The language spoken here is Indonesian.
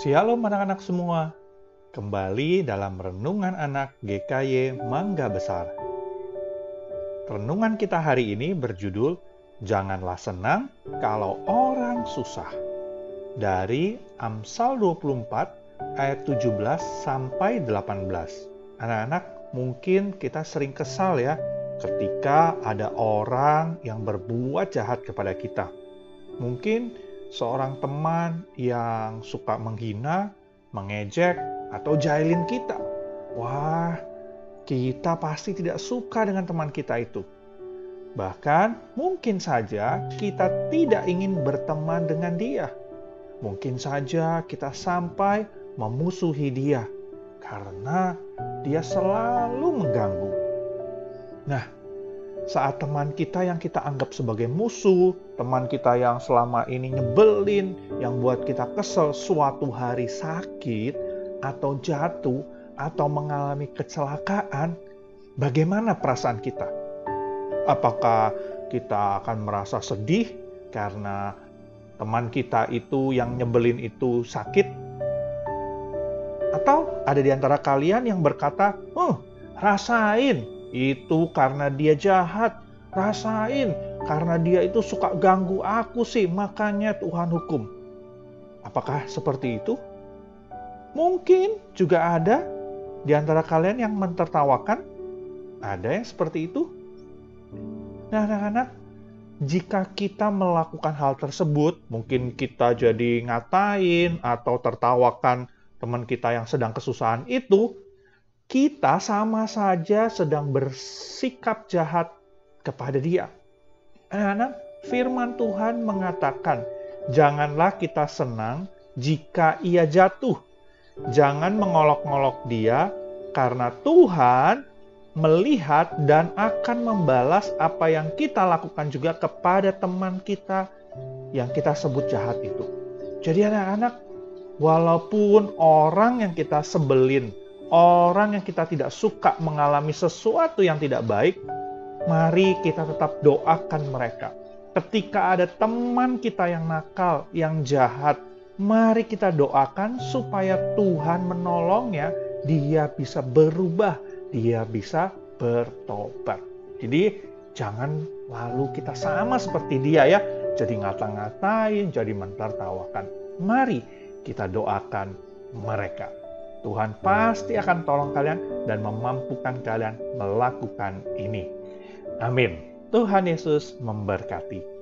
Shalom anak-anak semua. Kembali dalam Renungan Anak GKY Mangga Besar. Renungan kita hari ini berjudul Janganlah senang kalau orang susah. Dari Amsal 24 ayat 17 sampai 18. Anak-anak, mungkin kita sering kesal ya ketika ada orang yang berbuat jahat kepada kita. Mungkin seorang teman yang suka menghina, mengejek, atau jahilin kita. Wah, kita pasti tidak suka dengan teman kita itu. Bahkan mungkin saja kita tidak ingin berteman dengan dia. Mungkin saja kita sampai memusuhi dia karena dia selalu mengganggu. Nah, saat teman kita yang kita anggap sebagai musuh, teman kita yang selama ini nyebelin, yang buat kita kesel suatu hari sakit atau jatuh atau mengalami kecelakaan, bagaimana perasaan kita? Apakah kita akan merasa sedih karena teman kita itu yang nyebelin itu sakit? Atau ada di antara kalian yang berkata, "Oh, rasain, itu karena dia jahat. Rasain, karena dia itu suka ganggu aku sih, makanya Tuhan hukum." Apakah seperti itu? Mungkin juga ada di antara kalian yang mentertawakan. Ada yang seperti itu? Nah, anak-anak, jika kita melakukan hal tersebut, mungkin kita jadi ngatain atau tertawakan teman kita yang sedang kesusahan itu, kita sama saja sedang bersikap jahat kepada dia. Anak-anak, firman Tuhan mengatakan, janganlah kita senang jika ia jatuh Jangan mengolok-ngolok dia, karena Tuhan melihat dan akan membalas apa yang kita lakukan juga kepada teman kita yang kita sebut jahat itu. Jadi anak-anak, walaupun orang yang kita sebelin, orang yang kita tidak suka mengalami sesuatu yang tidak baik, mari kita tetap doakan mereka. Ketika ada teman kita yang nakal, yang jahat, Mari kita doakan supaya Tuhan menolongnya, dia bisa berubah, dia bisa bertobat. Jadi jangan lalu kita sama seperti dia ya, jadi ngata-ngatain, jadi mentertawakan. Mari kita doakan mereka. Tuhan pasti akan tolong kalian dan memampukan kalian melakukan ini. Amin. Tuhan Yesus memberkati.